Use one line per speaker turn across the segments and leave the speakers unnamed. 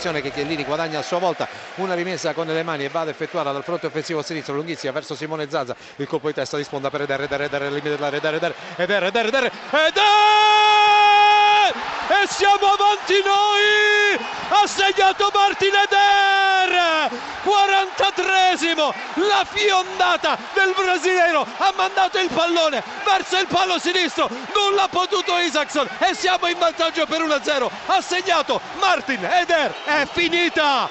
attenzione che Chiellini guadagna a sua volta. Una rimessa con le mani e va ad effettuare dal fronte offensivo sinistro lunghissima verso Simone Zaza il colpo di testa di sponda per Eder Eder Eder limite dell'area Eder Eder Eder Eder Eder Eder! E siamo avanti noi! Ha segnato Martin Eder 43esimo la fiondata del brasiliano ha mandato il pallone verso il palo sinistro. Non l'ha potuto Isaacson e siamo in vantaggio per 1-0 ha segnato Martin Eder. È finita.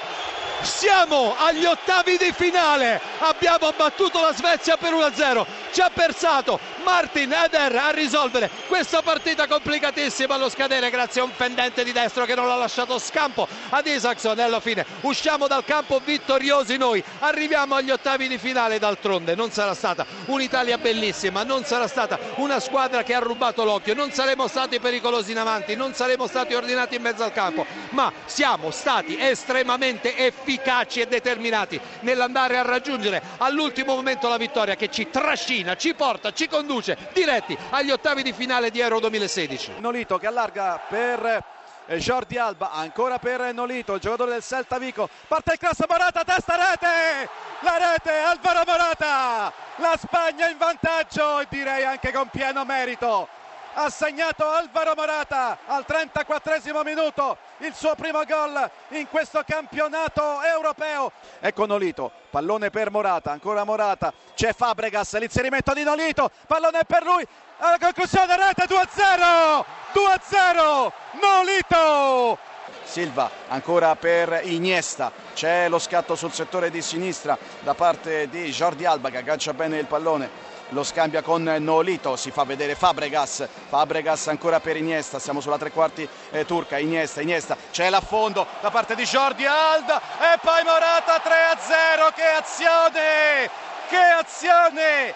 Siamo agli ottavi di finale. Abbiamo battuto la Svezia per 1-0 ci ha pensato Martin Eder a risolvere questa partita complicatissima. Allo scadere grazie a un fendente di destro che non l'ha lasciato scampo ad Isaacson. E alla fine usciamo dal campo vittoriosi noi. Arriviamo agli ottavi di finale. D'altronde non sarà stata un'Italia bellissima non sarà stata una squadra che ha rubato l'occhio. Non saremo stati pericolosi in avanti non saremo stati ordinati in mezzo al campo ma siamo stati estremamente efficaci e determinati nell'andare a raggiungere all'ultimo momento la vittoria che ci trascina ci porta ci conduce conduce diretti agli ottavi di finale di Euro 2016.
Nolito che allarga per eh, Jordi Alba, ancora per Nolito, il giocatore del Celta Vico, parte il cross Morata, testa rete, la rete Alvaro Morata, la Spagna in vantaggio e direi anche con pieno merito ha segnato Alvaro Morata al 34 minuto il suo primo gol in questo campionato europeo. Ecco Nolito, pallone per Morata, ancora Morata, c'è Fabregas, l'inserimento di Nolito, pallone per lui, alla conclusione rete 2-0, 2-0, Nolito! Silva ancora per Iniesta, c'è lo scatto sul settore di sinistra da parte di Jordi Alba che aggancia bene il pallone. Lo scambia con Nolito, si fa vedere Fabregas, Fabregas ancora per Iniesta, siamo sulla tre quarti eh, turca, Iniesta, Iniesta, c'è l'affondo da parte di Jordi Alda e poi Morata 3-0, che azione, che azione,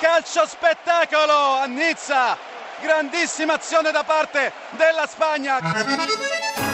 calcio spettacolo a Nizza, grandissima azione da parte della Spagna.